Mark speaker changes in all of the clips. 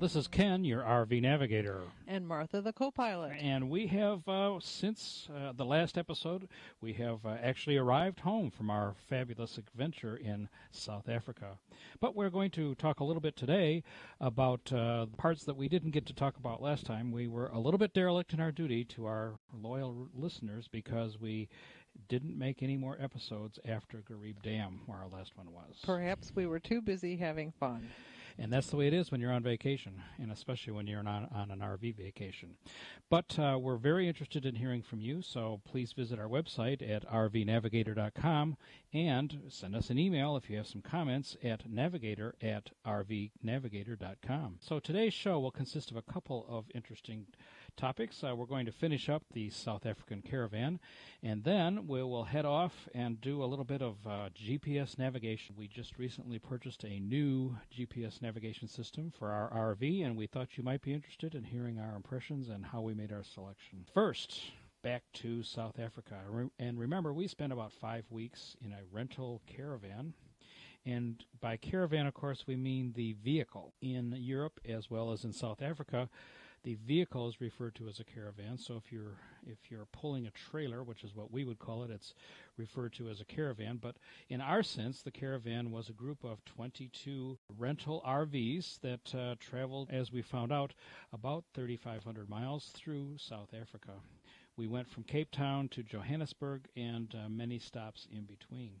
Speaker 1: This is Ken, your RV navigator.
Speaker 2: And Martha, the co pilot.
Speaker 1: And we have, uh, since uh, the last episode, we have uh, actually arrived home from our fabulous adventure in South Africa. But we're going to talk a little bit today about uh, parts that we didn't get to talk about last time. We were a little bit derelict in our duty to our loyal listeners because we didn't make any more episodes after Gariep Dam, where our last one was.
Speaker 2: Perhaps we were too busy having fun.
Speaker 1: And that's the way it is when you're on vacation, and especially when you're on, on an RV vacation. But uh, we're very interested in hearing from you, so please visit our website at rvnavigator.com and send us an email if you have some comments at navigator at rvnavigator.com. So today's show will consist of a couple of interesting topics. Uh, we're going to finish up the South African caravan, and then we will head off and do a little bit of uh, GPS navigation. We just recently purchased a new GPS navigation system for our RV, and we thought you might be interested in hearing our impressions and how we made our selection. First, back to South Africa. And remember, we spent about five weeks in a rental caravan. And by caravan, of course, we mean the vehicle. In Europe as well as in South Africa, the vehicle is referred to as a caravan. So if you're if you're pulling a trailer, which is what we would call it, it's referred to as a caravan. But in our sense, the caravan was a group of 22 rental RVs that uh, traveled, as we found out, about 3,500 miles through South Africa. We went from Cape Town to Johannesburg and uh, many stops in between.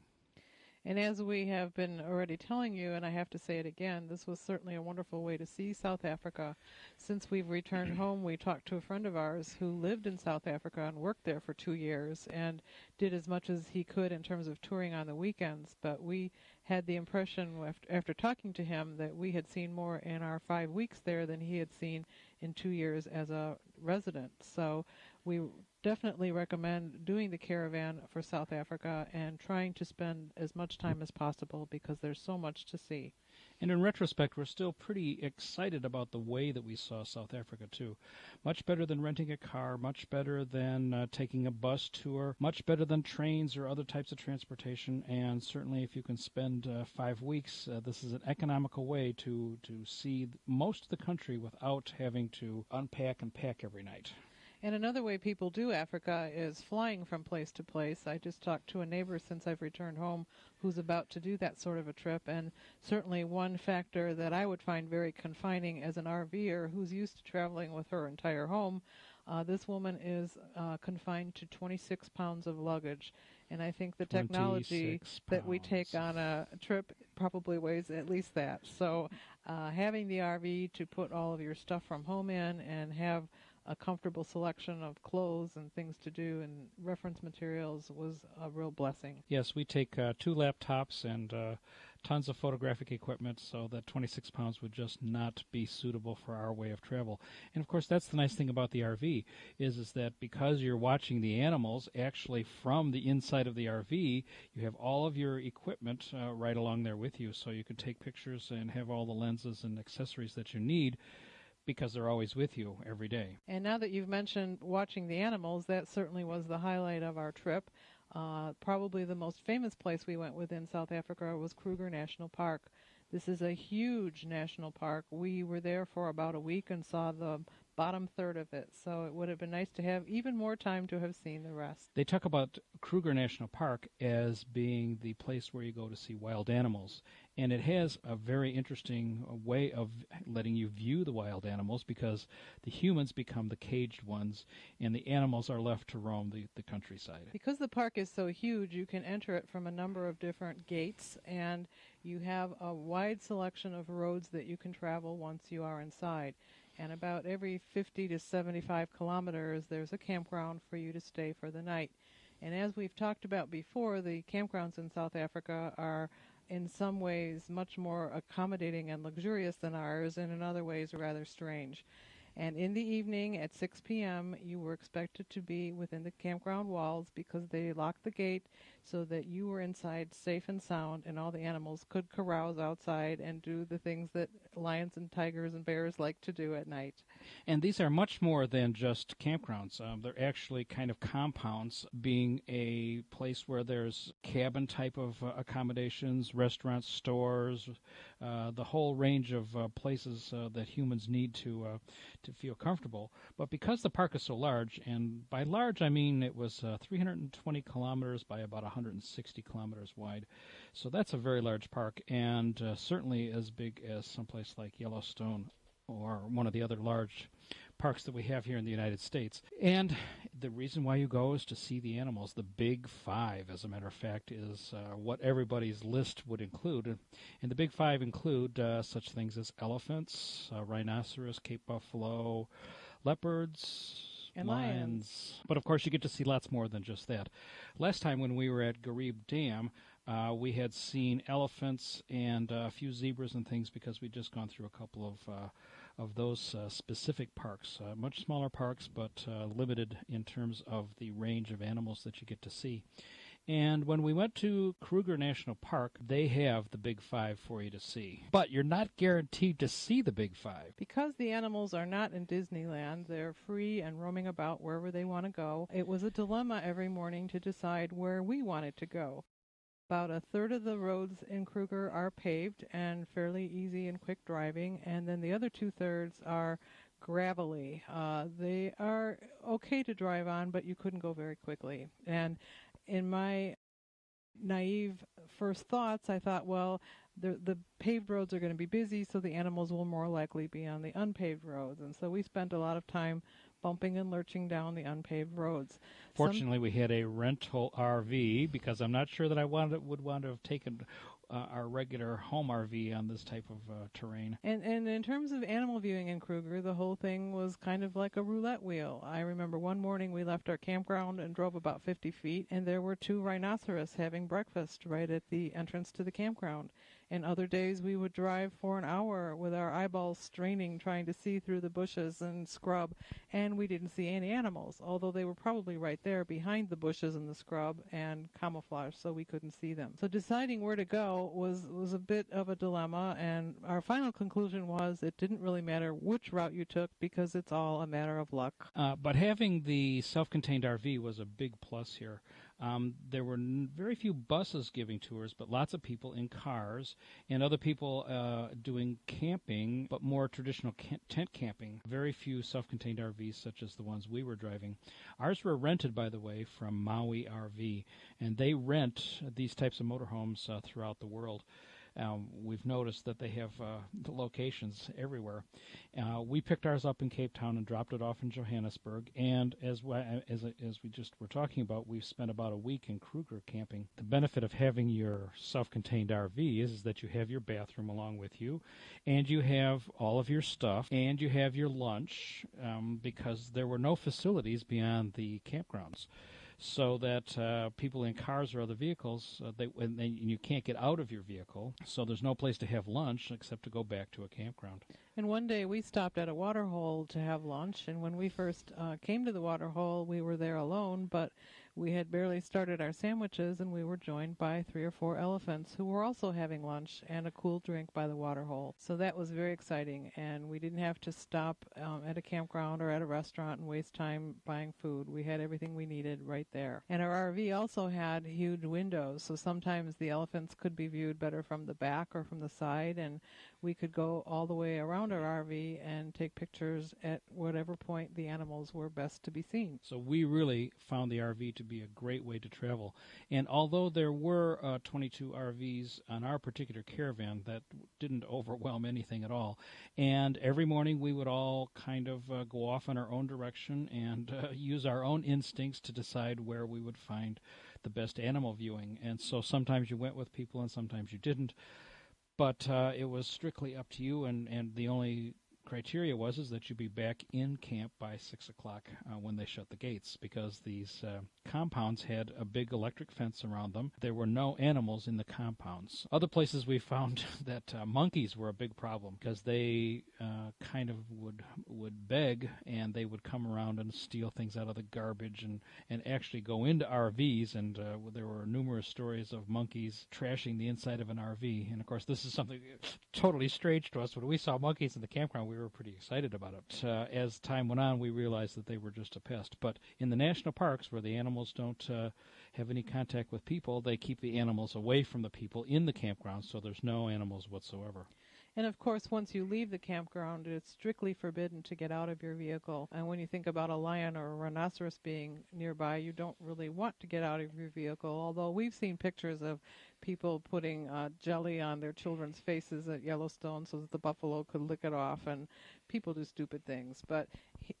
Speaker 2: And as we have been already telling you, and I have to say it again, this was certainly a wonderful way to see South Africa. Since we've returned home, we talked to a friend of ours who lived in South Africa and worked there for two years and did as much as he could in terms of touring on the weekends. But we had the impression after, talking to him that we had seen more in our five weeks there than he had seen in two years as a resident. So we definitely recommend doing the caravan for South Africa and trying to spend as much time as possible because there's so much to see.
Speaker 1: And in retrospect, we're still pretty excited about the way that we saw South Africa, too. Much better than renting a car, much better than uh, taking a bus tour, much better than trains or other types of transportation. And certainly, if you can spend uh, five weeks, uh, this is an economical way to, to see most of the country without having to unpack and pack every night.
Speaker 2: And another way people do Africa is flying from place to place. I just talked to a neighbor since I've returned home who's about to do that sort of a trip. And certainly one factor that I would find very confining as an RVer who's used to traveling with her entire home, uh, this woman is uh, confined to 26 pounds of luggage. And I think the technology that we take on a trip probably weighs at least that. So uh, having the RV to put all of your stuff from home in and have a comfortable selection of clothes and things to do and reference materials was a real blessing.
Speaker 1: Yes, we take uh, two laptops and uh, tons of photographic equipment, so that 26 pounds would just not be suitable for our way of travel. And of course, that's the nice thing about the RV is is that because you're watching the animals actually from the inside of the RV, you have all of your equipment uh, right along there with you, so you can take pictures and have all the lenses and accessories that you need because they're always with you every day.
Speaker 2: And now that you've mentioned watching the animals, that certainly was the highlight of our trip. Uh, probably the most famous place we went within South Africa was Kruger National Park. This is a huge national park. We were there for about a week and saw the bottom third of it. So it would have been nice to have even more time to have seen the rest.
Speaker 1: They talk about Kruger National Park as being the place where you go to see wild animals. And it has a very interesting uh, way of letting you view the wild animals because the humans become the caged ones and the animals are left to roam the, the countryside.
Speaker 2: Because the park is so huge, you can enter it from a number of different gates and you have a wide selection of roads that you can travel once you are inside and about every 50 to 75 kilometers there's a campground for you to stay for the night. And as we've talked about before, the campgrounds in South Africa are in some ways much more accommodating and luxurious than ours, and in other ways rather strange. And in the evening at 6 p.m., you were expected to be within the campground walls because they locked the gate so that you were inside safe and sound, and all the animals could carouse outside and do the things that lions and tigers and bears like to do at night.
Speaker 1: And these are much more than just campgrounds. Um, they're actually kind of compounds, being a place where there's cabin type of uh, accommodations, restaurants, stores, uh, the whole range of uh, places uh, that humans need to uh, to feel comfortable. But because the park is so large, and by large I mean it was uh, 320 kilometers by about 160 kilometers wide, so that's a very large park, and certainly as big as someplace like Yellowstone or one of the other large parks that we have here in the United States. And the reason why you go is to see the animals. The Big Five, as a matter of fact, is uh, what everybody's list would include. And the Big Five include uh, such things as elephants, uh, rhinoceros, Cape buffalo, leopards.
Speaker 2: And
Speaker 1: lions.
Speaker 2: lions.
Speaker 1: But of course, you get to see lots more than just that. Last time when we were at Gariep Dam, uh, we had seen elephants and uh, a few zebras and things because we'd just gone through a couple of uh, of those uh, specific parks. Uh, much smaller parks, but uh, limited in terms of the range of animals that you get to see. And when we went to Kruger National Park, they have the Big Five for you to see. But you're not guaranteed to see the Big Five.
Speaker 2: Because the animals are not in Disneyland, they're free and roaming about wherever they want to go. It was a dilemma every morning to decide where we wanted to go. About a third of the roads in Kruger are paved and fairly easy and quick driving, and then the other two thirds are gravelly. Uh, they are okay to drive on, but you couldn't go very quickly. And in my naive first thoughts, I thought, well, the the paved roads are going to be busy, so the animals will more likely be on the unpaved roads. And so we spent a lot of time bumping and lurching down the unpaved roads.
Speaker 1: Fortunately, Some, we had a rental RV because I'm not sure that I wanted would want to have taken uh, our regular home RV on this type of uh, terrain.
Speaker 2: And and in terms of animal viewing in Kruger, the whole thing was kind of like a roulette wheel. I remember one morning we left our campground and drove about 50 feet, and there were two rhinoceros having breakfast right at the entrance to the campground and other days we would drive for an hour with our eyeballs straining trying to see through the bushes and scrub. And we didn't see any animals although they were probably right there behind the bushes and the scrub and camouflage so we couldn't see them. So deciding where to go was was a bit of a dilemma and our final conclusion was it didn't really matter which route you took because it's all a matter of luck.
Speaker 1: Uh, but having the self-contained rv was a big plus here um, there were n- very few buses giving tours, but lots of people in cars and other people uh, doing camping, but more traditional ca- tent camping. Very few self contained RVs, such as the ones we were driving. Ours were rented, by the way, from Maui RV, and they rent these types of motorhomes uh, throughout the world. Um, we've noticed that they have uh, locations everywhere. Uh, we picked ours up in Cape Town and dropped it off in Johannesburg. And as as as we just were talking about, we've spent about a week in Kruger camping. The benefit of having your self-contained RV is, is that you have your bathroom along with you, and you have all of your stuff, and you have your lunch um, because there were no facilities beyond the campgrounds so that uh, people in cars or other vehicles, uh, they, and, they, and you can't get out of your vehicle, so there's no place to have lunch except to go back to a campground.
Speaker 2: And one day we stopped at a water hole to have lunch, and when we first uh, came to the water hole, we were there alone, but we had barely started our sandwiches, and we were joined by three or four elephants who were also having lunch and a cool drink by the water hole. So that was very exciting, and we didn't have to stop um, at a campground or at a restaurant and waste time buying food. We had everything we needed right there. And our RV also had huge windows, so sometimes the elephants could be viewed better from the back or from the side, and we could go all the way around our RV and take pictures at whatever point the animals were best to be seen.
Speaker 1: So we really found the RV to be a great way to travel. And although there were uh, 22 RVs on our particular caravan, that didn't overwhelm anything at all. And every morning we would all kind of uh, go off in our own direction and uh, use our own instincts to decide where we would find the best animal viewing. And so sometimes you went with people and sometimes you didn't but uh, it was strictly up to you, and, and the only criteria was is that you be back in camp by six o'clock uh, when they shut the gates because these uh, compounds had a big electric fence around them. There were no animals in the compounds. Other places we found that uh, monkeys were a big problem because they uh, kind of would would beg and they would come around and steal things out of the garbage and and actually go into RVs and uh, there were numerous stories of monkeys trashing the inside of an RV. And of course, this is something totally strange to us. When we saw monkeys in the campground, we were pretty excited about it. Uh, as time went on, we realized that they were just a pest. But in the national parks, where the animals don't uh, have any contact with people, they keep the animals away from the people in the campground, so there's no animals whatsoever.
Speaker 2: And of course, once you leave the campground, it's strictly forbidden to get out of your vehicle. And when you think about a lion or a rhinoceros being nearby, you don't really want to get out of your vehicle. Although we've seen pictures of people putting uh, jelly on their children's faces at Yellowstone so that the buffalo could lick it off, and people do stupid things. But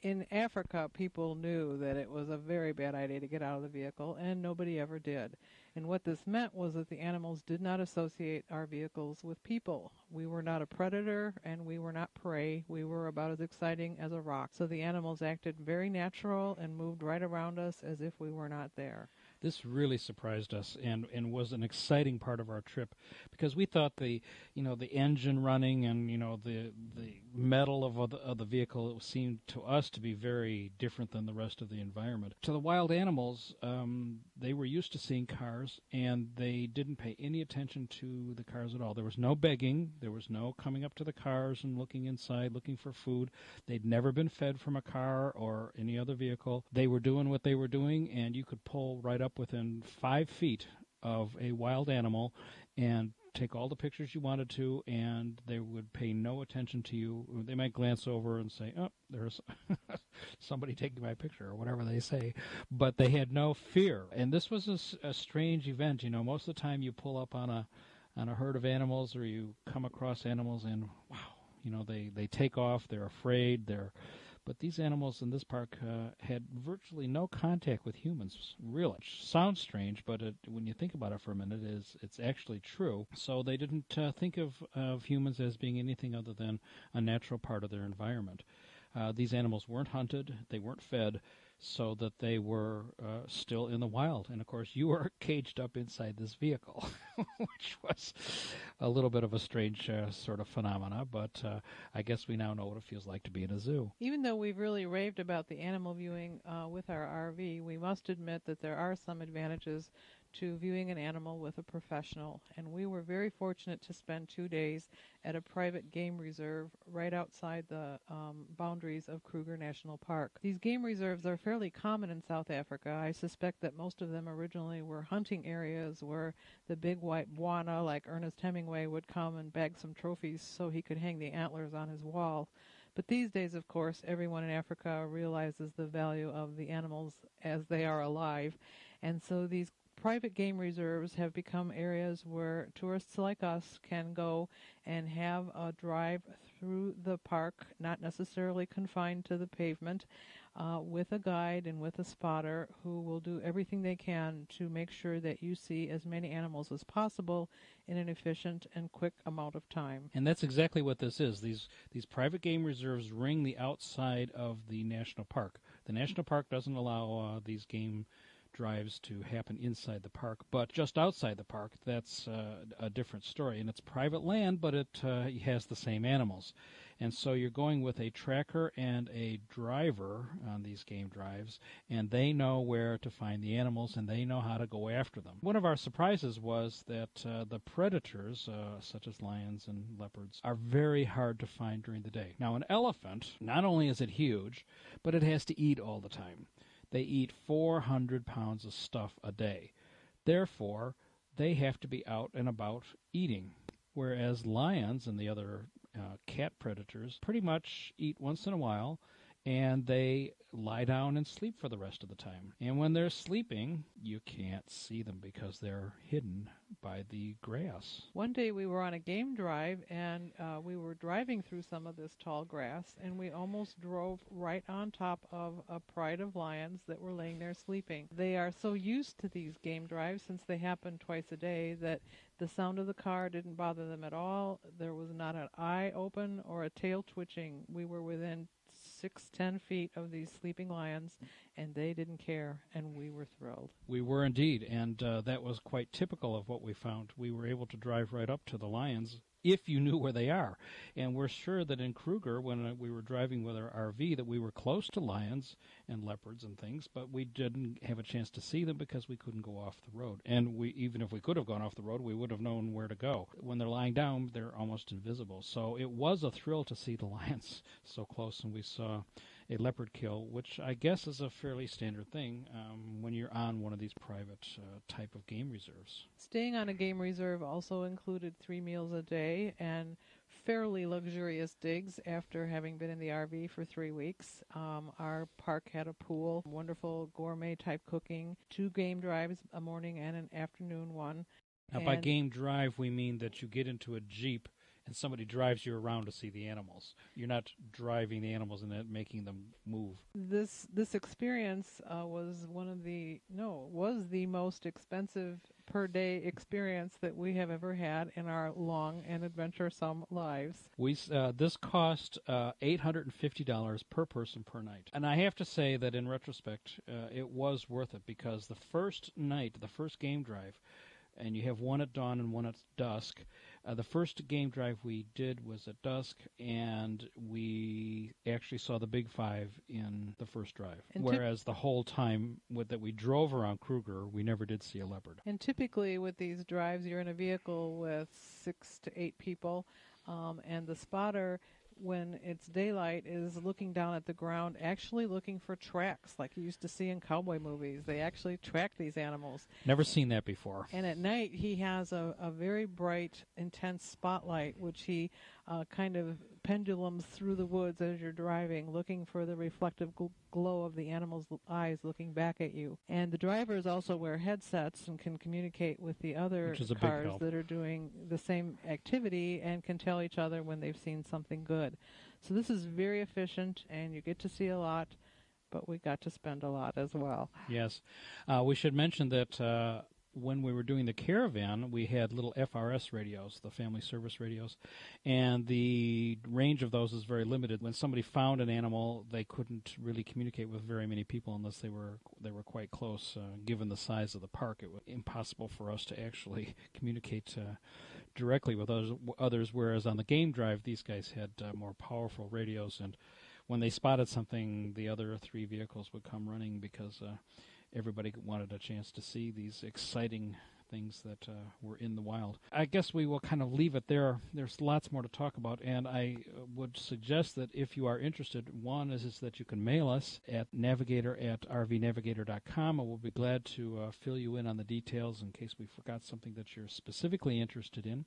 Speaker 2: in Africa, people knew that it was a very bad idea to get out of the vehicle, and nobody ever did. And what this meant was that the animals did not associate our vehicles with people. We were not a predator, and we were not prey. We were about as exciting as a rock. So the animals acted very natural and moved right around us as if we were not there
Speaker 1: this really surprised us and and was an exciting part of our trip because we thought the you know the engine running and you know the the metal of the, of the vehicle it seemed to us to be very different than the rest of the environment. To the wild animals, um, they were used to seeing cars and they didn't pay any attention to the cars at all. There was no begging. There was no coming up to the cars and looking inside, looking for food. They'd never been fed from a car or any other vehicle. They were doing what they were doing, and you could pull right up within five feet of a wild animal and take all the pictures you wanted to, and they would pay no attention to you. They might glance over and say, "Oh, there's somebody taking my picture," or whatever they say, but they had no fear. And this was a, a strange event. You know, most of the time you pull up on a on a herd of animals, or you come across animals, and wow, you know, they they take off. They're afraid. They're but these animals in this park uh, had virtually no contact with humans, really. Which sounds strange, but it, when you think about it for a minute, is it's actually true. So they didn't uh, think of, of humans as being anything other than a natural part of their environment. Uh, these animals weren't hunted, they weren't fed, so that they were uh, still in the wild. And of course, you were caged up inside this vehicle, which was a little bit of a strange uh, sort of phenomena. But uh, I guess we now know what it feels like to be in a zoo.
Speaker 2: Even though we've really raved about the animal viewing uh, with our RV, we must admit that there are some advantages to viewing an animal with a professional. And we were very fortunate to spend two days at a private game reserve right outside the um, boundaries of Kruger National Park. These game reserves are fairly common in South Africa. I suspect that most of them originally were hunting areas where the big white bwana, like Ernest Hemingway, would come and bag some trophies so he could hang the antlers on his wall. But these days, of course, everyone in Africa realizes the value of the animals as they are alive. And so these private game reserves have become areas where tourists like us can go and have a drive through the park, not necessarily confined to the pavement, uh, with a guide and with a spotter who will do everything they can to make sure that you see as many animals as possible in an efficient and quick amount of time.
Speaker 1: And that's exactly what this is. These these private game reserves ring the outside of the national park. The national park doesn't allow uh, these game drives to happen inside the park, but just outside the park, that's uh, a different story. And it's private land, but it uh, has the same animals. And so you're going with a tracker and a driver on these game drives, and they know where to find the animals and they know how to go after them. One of our surprises was that uh, the predators, uh, such as lions and leopards, are very hard to find during the day. Now, an elephant, not only is it huge, but it has to eat all the time they eat 400 pounds of stuff a day. Therefore, they have to be out and about eating. Whereas lions and the other uh, cat predators pretty much eat once in a while and they lie down and sleep for the rest of the time. And when they're sleeping, you can't see them because they're hidden by the grass.
Speaker 2: One day we were on a game drive and uh, we were driving through some of this tall grass and we almost drove right on top of a pride of lions that were laying there sleeping. They are so used to these game drives since they happen twice a day that the sound of the car didn't bother them at all. There was not an eye open or a tail twitching. We were within six, ten feet of these sleeping lions, and they didn't care, and we were thrilled.
Speaker 1: We were indeed, and uh, that was quite typical of what we found. We were able to drive right up to the lions if you knew where they are. And we're sure that in Kruger, when uh, we were driving with our RV, that we were close to lions and leopards and things, but we didn't have a chance to see them because we couldn't go off the road. And we, even if we could have gone off the road, we would have known where to go. When they're lying down, they're almost invisible. So it was a thrill to see the lions so close, and we saw a leopard kill, which I guess is a fairly standard thing um, when you're on one of these private uh, type of game reserves.
Speaker 2: Staying on a game reserve also included three meals a day and fairly luxurious digs after having been in the RV for three weeks. Um, our park had a pool, wonderful gourmet type cooking, two game drives, a morning and an afternoon one.
Speaker 1: Now, by game drive, we mean that you get into a Jeep and somebody drives you around to see the animals. You're not driving the animals and then making them move.
Speaker 2: This this experience uh, was one of the no was the most expensive per day experience that we have ever had in our long and adventuresome lives.
Speaker 1: We uh, this cost uh, eight hundred and fifty dollars per person per night, and I have to say that in retrospect, uh, it was worth it because the first night, the first game drive, and you have one at dawn and one at dusk uh, the first game drive we did was at dusk, and we actually saw the Big Five in the first drive. And whereas the whole time with, that we drove around Kruger, we never did see a leopard.
Speaker 2: And typically with these drives, you're in a vehicle with six to eight people, um, and the spotter when it's daylight is looking down at the ground, actually looking for tracks like you used to see in cowboy movies. They actually track these animals.
Speaker 1: Never seen that before.
Speaker 2: And at night, he has a, a very bright, intense spotlight, which he uh, kind of pendulums through the woods as you're driving, looking for the reflective gl- glow of the animal's eyes looking back at you. And the drivers also wear headsets and can communicate with the other cars that are doing the same activity and can tell each other when they've seen something good. So this is very efficient, and you get to see a lot. But we got to spend a lot as well.
Speaker 1: Yes. Uh, we should mention that uh, when we were doing the caravan, we had little FRS radios, the family service radios, and the range of those is very limited. When somebody found an animal, they couldn't really communicate with very many people unless they were they were quite close. Uh, given the size of the park, it was impossible for us to actually communicate uh, directly with others, others. Whereas on the game drive, these guys had uh, more powerful radios, and when they spotted something, the other three vehicles would come running because uh, everybody wanted a chance to see these exciting things that uh, were in the wild. I guess we will kind of leave it there. There's lots more to talk about, and I would suggest that if you are interested, one is, is that you can mail us at navigator at rvnavigator.com, and we'll be glad to uh, fill you in on the details in case we forgot something that you're specifically interested in.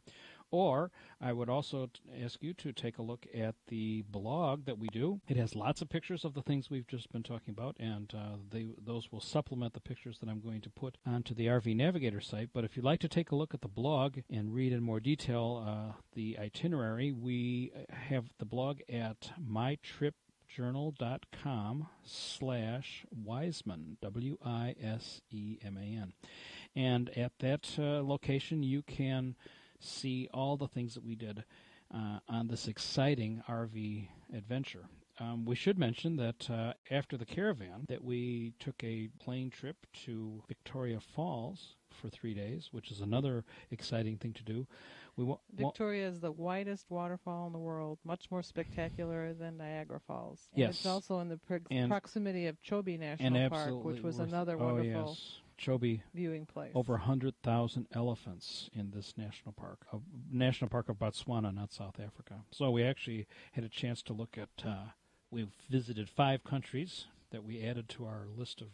Speaker 1: Or I would also ask you to take a look at the blog that we do. It has lots of pictures of the things we've just been talking about, and uh, they, those will supplement the pictures that I'm going to put onto the RV Navigator site. But if you'd like to take a look at the blog and read in more detail uh, the itinerary, we have the blog at mytripjournal.com slash Wiseman, W-I-S-E-M-A-N. And at that uh, location, you can see all the things that we did uh, on this exciting RV adventure. Um, we should mention that uh, after the caravan, that we took a plane trip to Victoria Falls for three days, which is another exciting thing to do.
Speaker 2: We wa- Victoria is the widest waterfall in the world, much more spectacular than Niagara Falls. And
Speaker 1: yes,
Speaker 2: it's also in the pro- proximity of Chobe National Park, which was another oh, wonderful.
Speaker 1: Oh yes Chobe
Speaker 2: viewing place.
Speaker 1: Over 100,000 elephants in this national park, a national park of Botswana, not South Africa. So we actually had a chance to look at. Uh, we've visited five countries that we added to our list of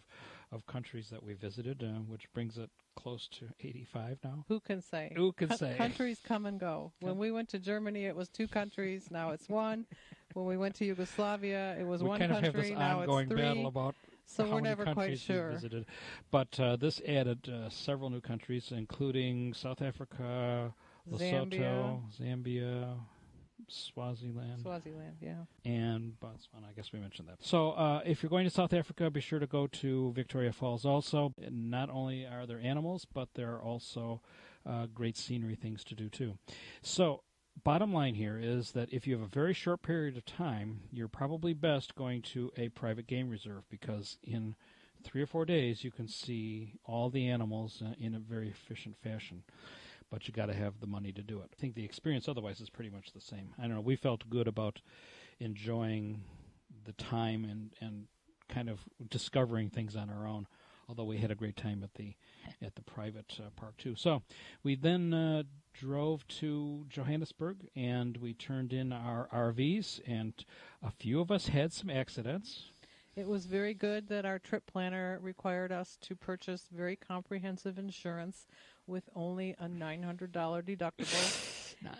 Speaker 1: of countries that we visited, uh, which brings it close to 85 now.
Speaker 2: Who can say?
Speaker 1: Who can
Speaker 2: Co-
Speaker 1: say?
Speaker 2: Countries come and go. When we went to Germany, it was two countries. Now it's one. when we went to Yugoslavia, it was
Speaker 1: we
Speaker 2: one
Speaker 1: kind of
Speaker 2: country.
Speaker 1: have this
Speaker 2: now
Speaker 1: ongoing
Speaker 2: it's three.
Speaker 1: battle about
Speaker 2: so
Speaker 1: how
Speaker 2: we're
Speaker 1: many
Speaker 2: never quite
Speaker 1: countries we
Speaker 2: sure.
Speaker 1: visited. But uh, this added uh, several new countries, including South Africa, Lesotho,
Speaker 2: Zambia,
Speaker 1: Zambia, Swaziland,
Speaker 2: Swaziland, yeah.
Speaker 1: and Botswana. I guess we mentioned that. So, uh, if you're going to South Africa, be sure to go to Victoria Falls also. And not only are there animals, but there are also uh, great scenery things to do too. So, bottom line here is that if you have a very short period of time, you're probably best going to a private game reserve because in three or four days you can see all the animals uh, in a very efficient fashion but you got to have the money to do it. I think the experience otherwise is pretty much the same. I don't know. We felt good about enjoying the time and and kind of discovering things on our own. Although we had a great time at the at the private uh, park too. So we then uh, drove to Johannesburg and we turned in our RVs and a few of us had some accidents.
Speaker 2: It was very good that our trip planner required us to purchase very comprehensive insurance with only a $900 deductible.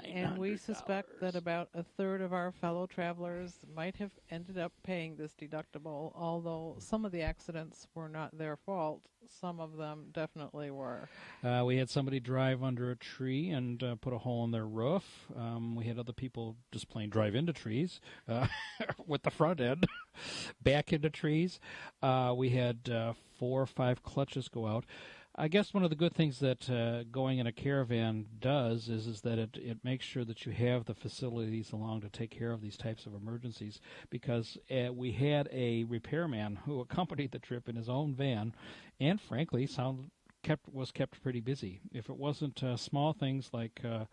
Speaker 2: And we suspect that about a third of our fellow travelers might have ended up paying this deductible, although some of the accidents were not their fault. Some of them definitely were.
Speaker 1: Uh, we had somebody drive under a tree and uh, put a hole in their roof. Um, we had other people just plain drive into trees uh, with the front end, back into trees. Uh, we had uh, four or five clutches go out. I guess one of the good things that uh, going in a caravan does is is that it, it makes sure that you have the facilities along to take care of these types of emergencies. Because uh, we had a repairman who accompanied the trip in his own van, and frankly, sound kept was kept pretty busy. If it wasn't uh, small things like uh,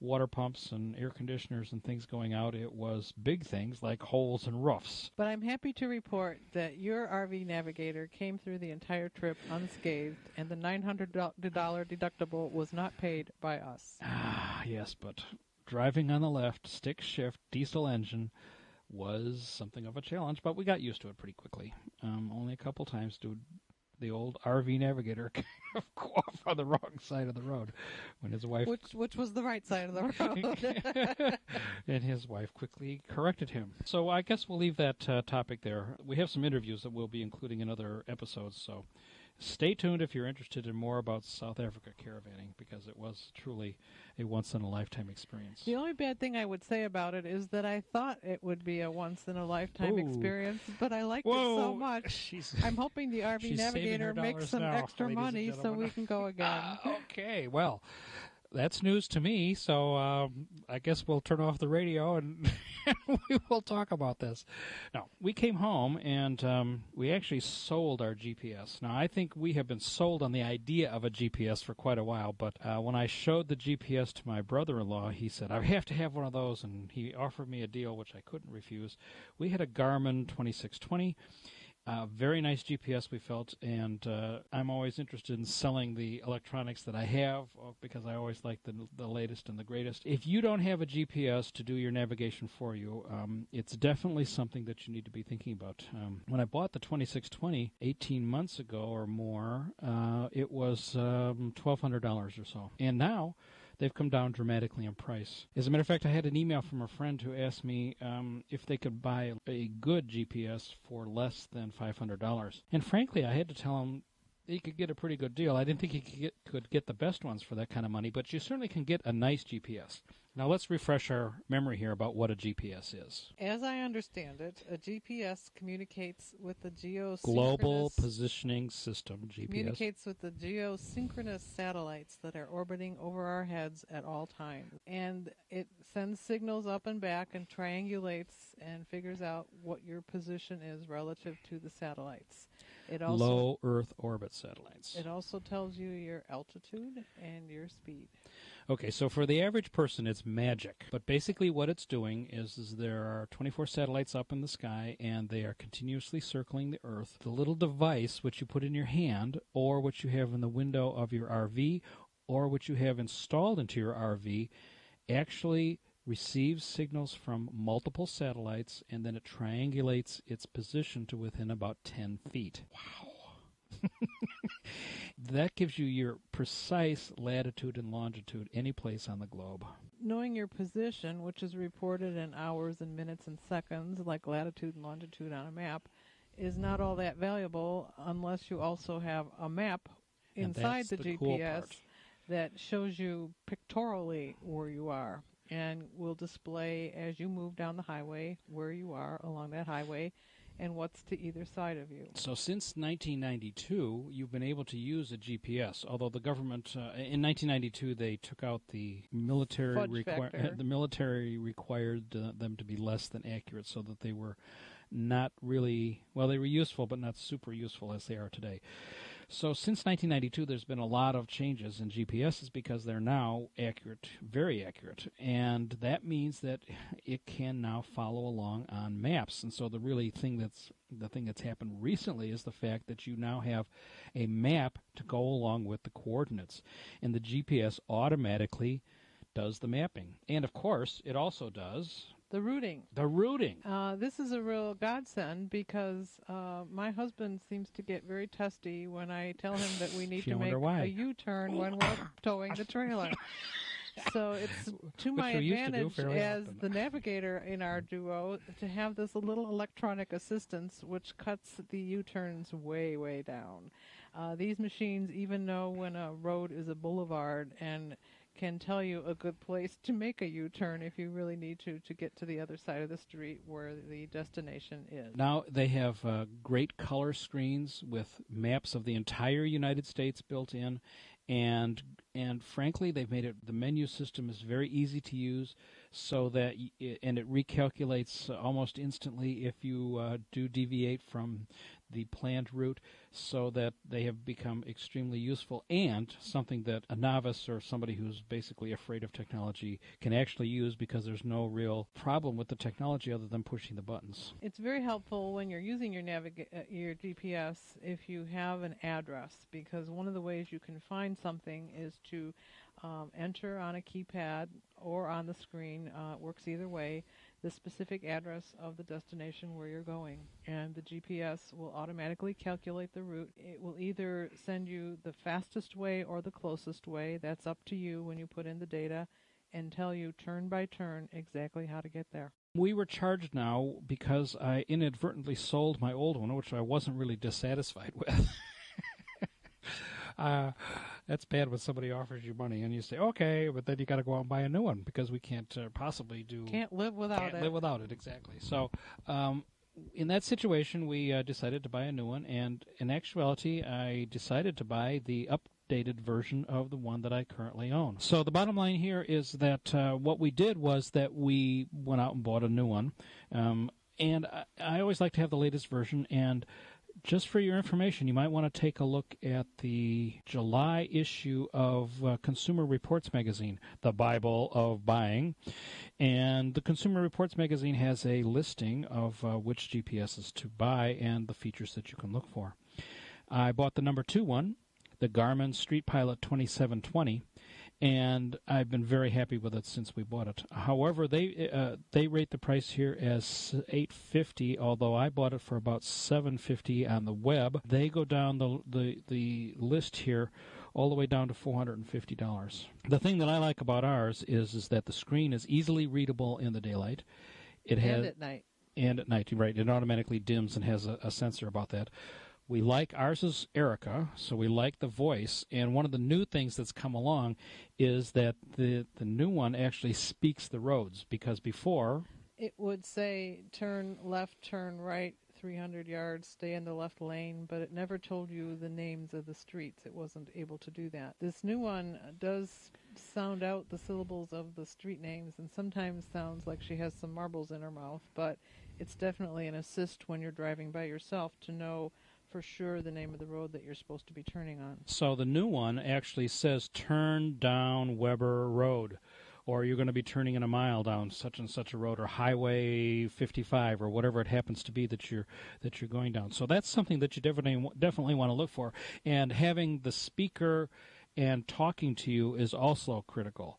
Speaker 1: water pumps and air conditioners and things going out, it was big things like holes in roofs.
Speaker 2: But I'm happy to report that your RV navigator came through the entire trip unscathed, and the $900 deductible was not paid by us.
Speaker 1: Ah, yes, but driving on the left, stick shift, diesel engine was something of a challenge, but we got used to it pretty quickly. Um, only a couple times did the old RV navigator kind of go off on the wrong side of the road when his wife
Speaker 2: Which which was the right side of the road.
Speaker 1: and his wife quickly corrected him. So I guess we'll leave that uh, topic there. We have some interviews that we'll be including in other episodes, so stay tuned if you're interested in more about South Africa caravanning because it was truly a once in a lifetime experience.
Speaker 2: the only bad thing I would say about it is that I thought it would be a once in a lifetime experience, but I liked
Speaker 1: Whoa!
Speaker 2: it so much.
Speaker 1: She's
Speaker 2: I'm hoping the RV navigator makes some
Speaker 1: now,
Speaker 2: extra money so we can go again.
Speaker 1: okay, well, that's news to me. So um, I guess we'll turn off the radio and we will talk about this. Now we came home and um, we actually sold our GPS. Now I think we have been sold on the idea of a GPS for quite a while. But uh, when I showed the GPS to my brother-in-law, he said I have to have one of those, and he offered me a deal which I couldn't refuse. We had a Garmin 2620. Uh, very nice GPS, we felt, and uh, I'm always interested in selling the electronics that I have uh, because I always like the the latest and the greatest. If you don't have a GPS to do your navigation for you, um, it's definitely something that you need to be thinking about. Um, when I bought the 2620 18 months ago or more, uh, it was um, $1,200 or so, and now they've come down dramatically in price. As a matter of fact, I had an email from a friend who asked me um, if they could buy a good GPS for less than $500. And frankly, I had to tell him he could get a pretty good deal. I didn't think he could get, could get the best ones for that kind of money, but you certainly can get a nice GPS. Now, let's refresh our memory here about what a GPS is.
Speaker 2: As I understand it, a GPS communicates with the geosynchronous
Speaker 1: Global Positioning System, GPS.
Speaker 2: communicates with the geosynchronous satellites that are orbiting over our heads at all times. And it sends signals up and back and triangulates and figures out what your position is relative to the satellites. It also
Speaker 1: Low Earth orbit satellites.
Speaker 2: it also tells you your altitude and your speed.
Speaker 1: Okay, so for the average person, it's magic. But basically, what it's doing is, is there are 24 satellites up in the sky, and they are continuously circling the Earth. The little device which you put in your hand, or what you have in the window of your RV, or what you have installed into your RV, actually receives signals from multiple satellites, and then it triangulates its position to within about 10 feet. Wow. that gives you your precise latitude and longitude any place on the globe.
Speaker 2: Knowing your position, which is reported in hours and minutes and seconds, like latitude and longitude on a map, is not all that valuable unless you also have a map inside the,
Speaker 1: the,
Speaker 2: GPS
Speaker 1: cool
Speaker 2: that shows you pictorially where you are and will display as you move down the highway where you are along that highway and what's to either side of you.
Speaker 1: So since 1992, you've been able to use a GPS. Although the government uh, in 1992 they took out the military
Speaker 2: requi-
Speaker 1: the military required uh, them to be less than accurate, so that they were not really well. They were useful, but not super useful as they are today. So since 1992, there's been a lot of changes in GPSs because they're now accurate, very accurate, and that means that it can now follow along on maps. And so the really thing that's the thing that's happened recently is the fact that you now have a map to go along with the coordinates, and the GPS automatically does the mapping. And of course, it also does
Speaker 2: the routing.
Speaker 1: The routing.
Speaker 2: Uh, this is a real godsend because uh, my husband seems to get very testy when I tell him that we need to make
Speaker 1: why.
Speaker 2: a U-turn when we're towing the trailer. so it's to my advantage
Speaker 1: to
Speaker 2: as
Speaker 1: often.
Speaker 2: the navigator in our duo to have this little electronic assistance which cuts the U-turns way, way down. Uh, these machines even know when a road is a boulevard and can tell you a good place to make a U-turn if you really need to to get to the other side of the street where the destination is.
Speaker 1: Now they have uh, great color screens with maps of the entire United States built in, and and frankly they've made it the menu system is very easy to use so that and it recalculates almost instantly if you uh, do deviate from the planned route so that they have become extremely useful and something that a novice or somebody who's basically afraid of technology can actually use because there's no real problem with the technology other than pushing the buttons.
Speaker 2: It's very helpful when you're using your naviga- uh, your GPS if you have an address because one of the ways you can find something is to um, enter on a keypad or on the screen. Uh, works either way the specific address of the destination where you're going. And the GPS will automatically calculate the route. It will either send you the fastest way or the closest way. That's up to you when you put in the data and tell you turn by turn exactly how to get there.
Speaker 1: We were charged now because I inadvertently sold my old one, which I wasn't really dissatisfied with. uh, that's bad when somebody offers you money and you say okay, but then you got to go out and buy a new one because we can't uh, possibly do
Speaker 2: can't live without
Speaker 1: can't
Speaker 2: it.
Speaker 1: Live without it exactly. So. Um, in that situation, we uh, decided to buy a new one, and in actuality, I decided to buy the updated version of the one that I currently own. So the bottom line here is that uh, what we did was that we went out and bought a new one, um, and I, I, always like to have the latest version. And just for your information, you might want to take a look at the July issue of uh, Consumer Reports magazine, the Bible of buying. And the Consumer Reports magazine has a listing of uh, which GPSs to buy and the features that you can look for. I bought the number two one, the Garmin Street Pilot 2720 and I've been very happy with it since we bought it. However, they uh, they rate the price here as 850, although I bought it for about 750 on the web. They go down the the the list here all the way down to $450. The thing that I like about ours is is that the screen is easily readable in the daylight.
Speaker 2: It and has at night.
Speaker 1: And at night, right? It automatically dims and has a, a sensor about that. We like ours is Erica, so we like the voice. And one of the new things that's come along is that the the new one actually speaks the roads because before
Speaker 2: it would say turn left, turn right, 300 yards, stay in the left lane, but it never told you the names of the streets. It wasn't able to do that. This new one does sound out the syllables of the street names and sometimes sounds like she has some marbles in her mouth, but it's definitely an assist when you're driving by yourself to know for sure the name of the road that you're supposed to be turning on.
Speaker 1: So the new one actually says turn down Weber Road or you're going to be turning in a mile down such and such a road or highway 55 or whatever it happens to be that you're that you're going down. So that's something that you definitely definitely want to look for and having the speaker and talking to you is also critical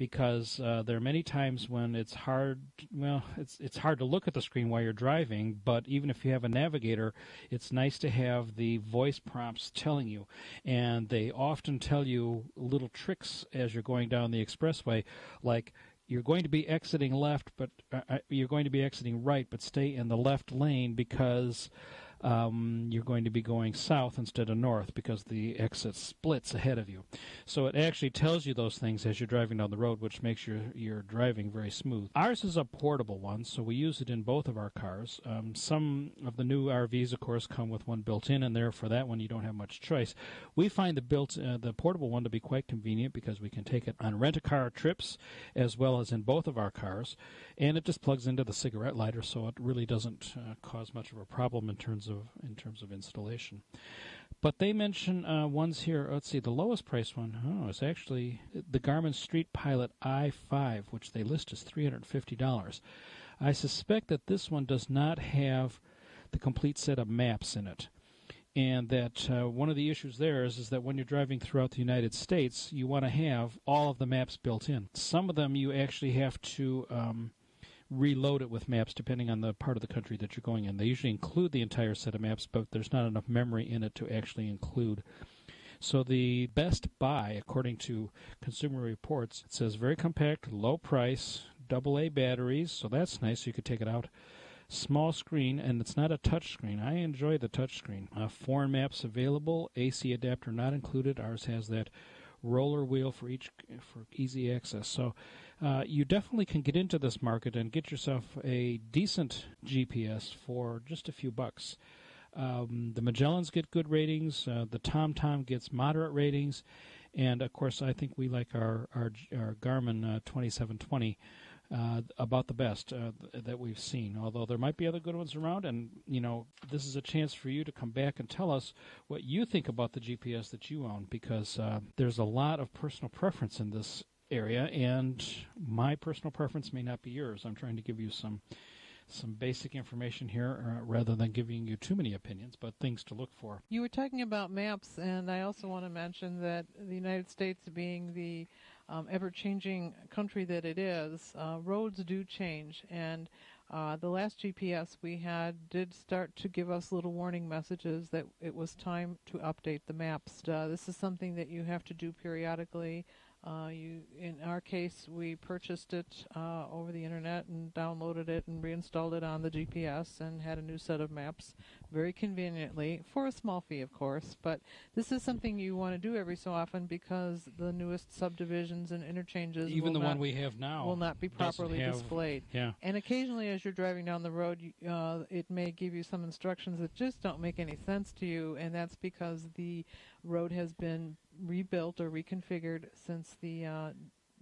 Speaker 1: because uh, there are many times when it's hard. Well, it's it's hard to look at the screen while you're driving, but even if you have a navigator, it's nice to have the voice prompts telling you, and they often tell you little tricks as you're going down the expressway, like you're going to be exiting left, but uh, uh you're going to be exiting right, but stay in the left lane because um, you're going to be going south instead of north because the exit splits ahead of you. So it actually tells you those things as you're driving down the road, which makes your your driving very smooth. Ours is a portable one, so we use it in both of our cars. Um, some of the new RVs, of course, come with one built in, and there for that one you don't have much choice. We find the built uh, the portable one to be quite convenient because we can take it on rent a car trips as well as in both of our cars, and it just plugs into the cigarette lighter, so it really doesn't uh, cause much of a problem in terms of in terms of installation. But they mention uh, ones here. Let's see, the lowest price one. Oh, it's actually the Garmin Street Pilot i5, which they list as three hundred fifty dollars. I suspect that this one does not have the complete set of maps in it and that uh, one of the issues there is, is that when you're driving throughout the United States, you want to have all of the maps built in. Some of them you actually have to um, reload it with maps depending on the part of the country that you're going in. They usually include the entire set of maps, but there's not enough memory in it to actually include. So the best buy, according to Consumer Reports, it says very compact, low price, double A batteries, so that's nice. You could take it out. Small screen, and it's not a touch screen. I enjoy the touch screen. Uh, foreign maps available, AC adapter not included. Ours has that roller wheel for each for easy access. So uh, you definitely can get into this market and get yourself a decent GPS for just a few bucks. Um, the Magellans get good ratings. Uh, the TomTom gets moderate ratings, and of course, I think we like our our, our Garmin uh, 2720 uh, about the best uh, that we've seen. Although there might be other good ones around, and you know, this is a chance for you to come back and tell us what you think about the GPS that you own, because uh, there's a lot of personal preference in this area, and my personal preference may not be yours. I'm trying to give you some some basic information here uh, rather than giving you too many opinions, but things to look for.
Speaker 2: You were talking about maps, and I also want to mention that the United States being the um, ever-changing country that it is, uh, roads do change, and uh, the last GPS we had did start to give us little warning messages that it was time to update the maps. Uh, this is something that you have to do periodically. Uh, you, in our case, we purchased it uh, over the internet and downloaded it and reinstalled it on the GPS and had a new set of maps very conveniently for a small fee, of course. But this is something you want to do every so often because the newest subdivisions and interchanges,
Speaker 1: even the
Speaker 2: not,
Speaker 1: one we have now,
Speaker 2: will not be properly
Speaker 1: have,
Speaker 2: displayed.
Speaker 1: Yeah.
Speaker 2: And occasionally, as you're driving down the road, uh, it may give you some instructions that just don't make any sense to you, and that's because the road has been rebuilt or reconfigured since the uh,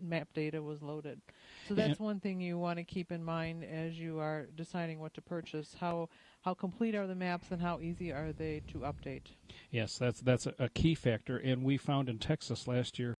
Speaker 2: map data was loaded. So that's one thing you want to keep in mind as you are deciding what to purchase. How how complete are the maps and how easy are they to update?
Speaker 1: Yes, that's that's a, a key factor. And we found in Texas last year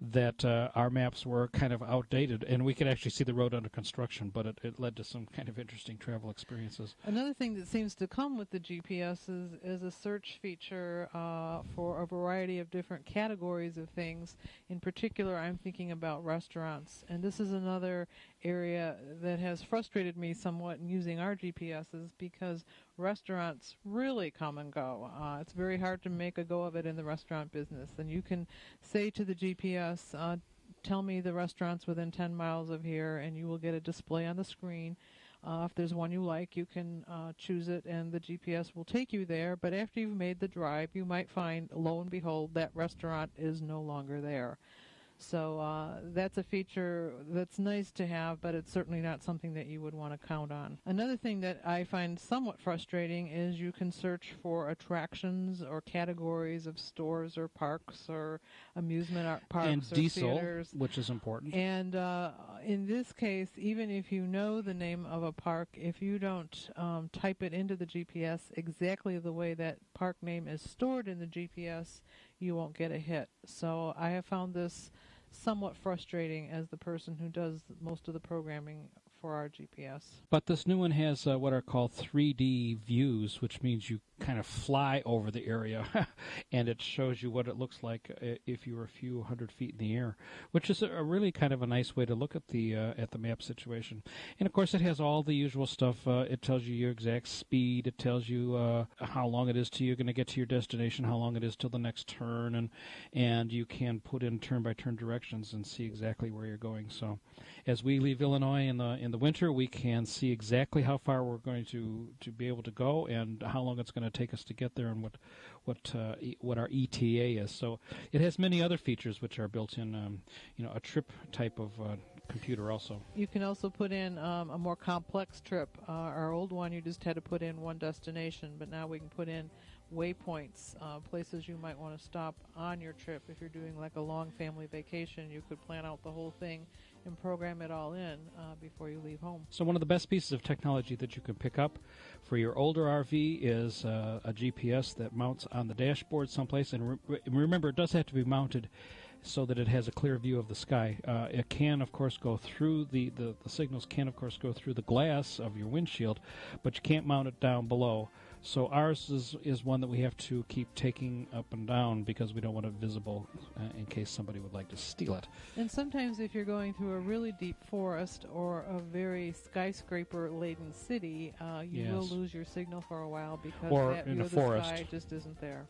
Speaker 1: that uh, our maps were kind of outdated, and we could actually see the road under construction, but it, it led to some kind of interesting travel experiences.
Speaker 2: Another thing that seems to come with the GPS is, is a search feature uh, for a variety of different categories of things. In particular, I'm thinking about restaurants, and this is another area that has frustrated me somewhat in using our GPSs because restaurants really come and go. Uh, it's very hard to make a go of it in the restaurant business. And you can say to the GPS, uh, tell me the restaurants within 10 miles of here, and you will get a display on the screen. Uh, if there's one you like, you can uh, choose it, and the GPS will take you there. But after you've made the drive, you might find, lo and behold, that restaurant is no longer there. So uh, that's a feature that's nice to have, but it's certainly not something that you would want to count on. Another thing that I find somewhat frustrating is you can search for attractions or categories of stores or parks or amusement parks
Speaker 1: and
Speaker 2: or
Speaker 1: diesel,
Speaker 2: theaters.
Speaker 1: which is important.
Speaker 2: And uh, in this case, even if you know the name of a park, if you don't um, type it into the GPS exactly the way that park name is stored in the GPS, you won't get a hit. So I have found this somewhat frustrating as the person who does most of the programming for our GPS.
Speaker 1: But this new one has uh, what are called 3D views, which means you kind of fly over the area, and it shows you what it looks like uh, if you were a few hundred feet in the air, which is a really kind of a nice way to look at the uh, at the map situation. And of course, it has all the usual stuff. Uh, it tells you your exact speed. It tells you uh, how long it is till you're going to get to your destination, how long it is till the next turn, and and you can put in turn by turn directions and see exactly where you're going. So, as we leave Illinois in the in the winter, we can see exactly how far we're going to to be able to go and how long it's going to take us to get there and what what uh, what our ETA is. So it has many other features which are built in. Um, you know, a trip type of uh, computer also.
Speaker 2: You can also put in um, a more complex trip. Uh, our old one, you just had to put in one destination, but now we can put in waypoints, uh, places you might want to stop on your trip. If you're doing like a long family vacation, you could plan out the whole thing and program it all in uh, before you leave home.
Speaker 1: So, one of the best pieces of technology that you can pick up for your older RV is uh, a GPS that mounts on the dashboard someplace. And re- remember, it does have to be mounted so that it has a clear view of the sky. Uh, it can, of course, go through the, the, the signals can, of course, go through the glass of your windshield, but you can't mount it down below. So ours is is one that we have to keep taking up and down because we don't want it visible uh, in case somebody would like to steal it.
Speaker 2: And sometimes, if you're going through a really deep forest or a very skyscraper-laden city, uh, you
Speaker 1: yes.
Speaker 2: will lose your signal for a while because
Speaker 1: or
Speaker 2: that
Speaker 1: in
Speaker 2: view
Speaker 1: a forest.
Speaker 2: sky just isn't there.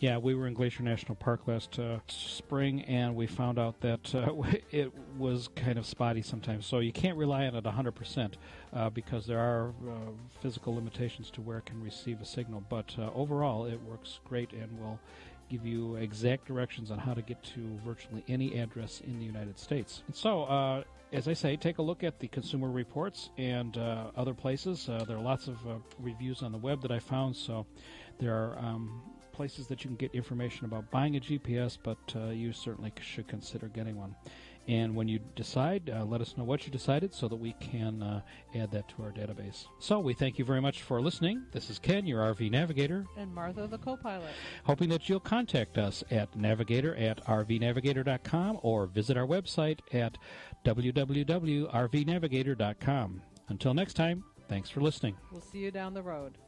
Speaker 1: Yeah, we were in Glacier National Park last uh, spring, and we found out that uh, it was kind of spotty sometimes. So you can't rely on it 100% uh, because there are uh, physical limitations to where it can receive a signal. But uh, overall, it works great and will give you exact directions on how to get to virtually any address in the United States. And so, uh, as I say, take a look at the Consumer Reports and other places. there are lots of reviews on the web that I found, so there are um, places that you can get information about buying a GPS, but uh, you certainly should consider getting one. And when you decide, uh, let us know what you decided so that we can uh, add that to our database. So we thank you very much for listening. This is Ken, your RV navigator.
Speaker 2: And Martha, the co pilot.
Speaker 1: Hoping that you'll contact us at navigator at rvnavigator.com or visit our website at www.rvnavigator.com. Until next time, thanks for listening.
Speaker 2: We'll see you down the road.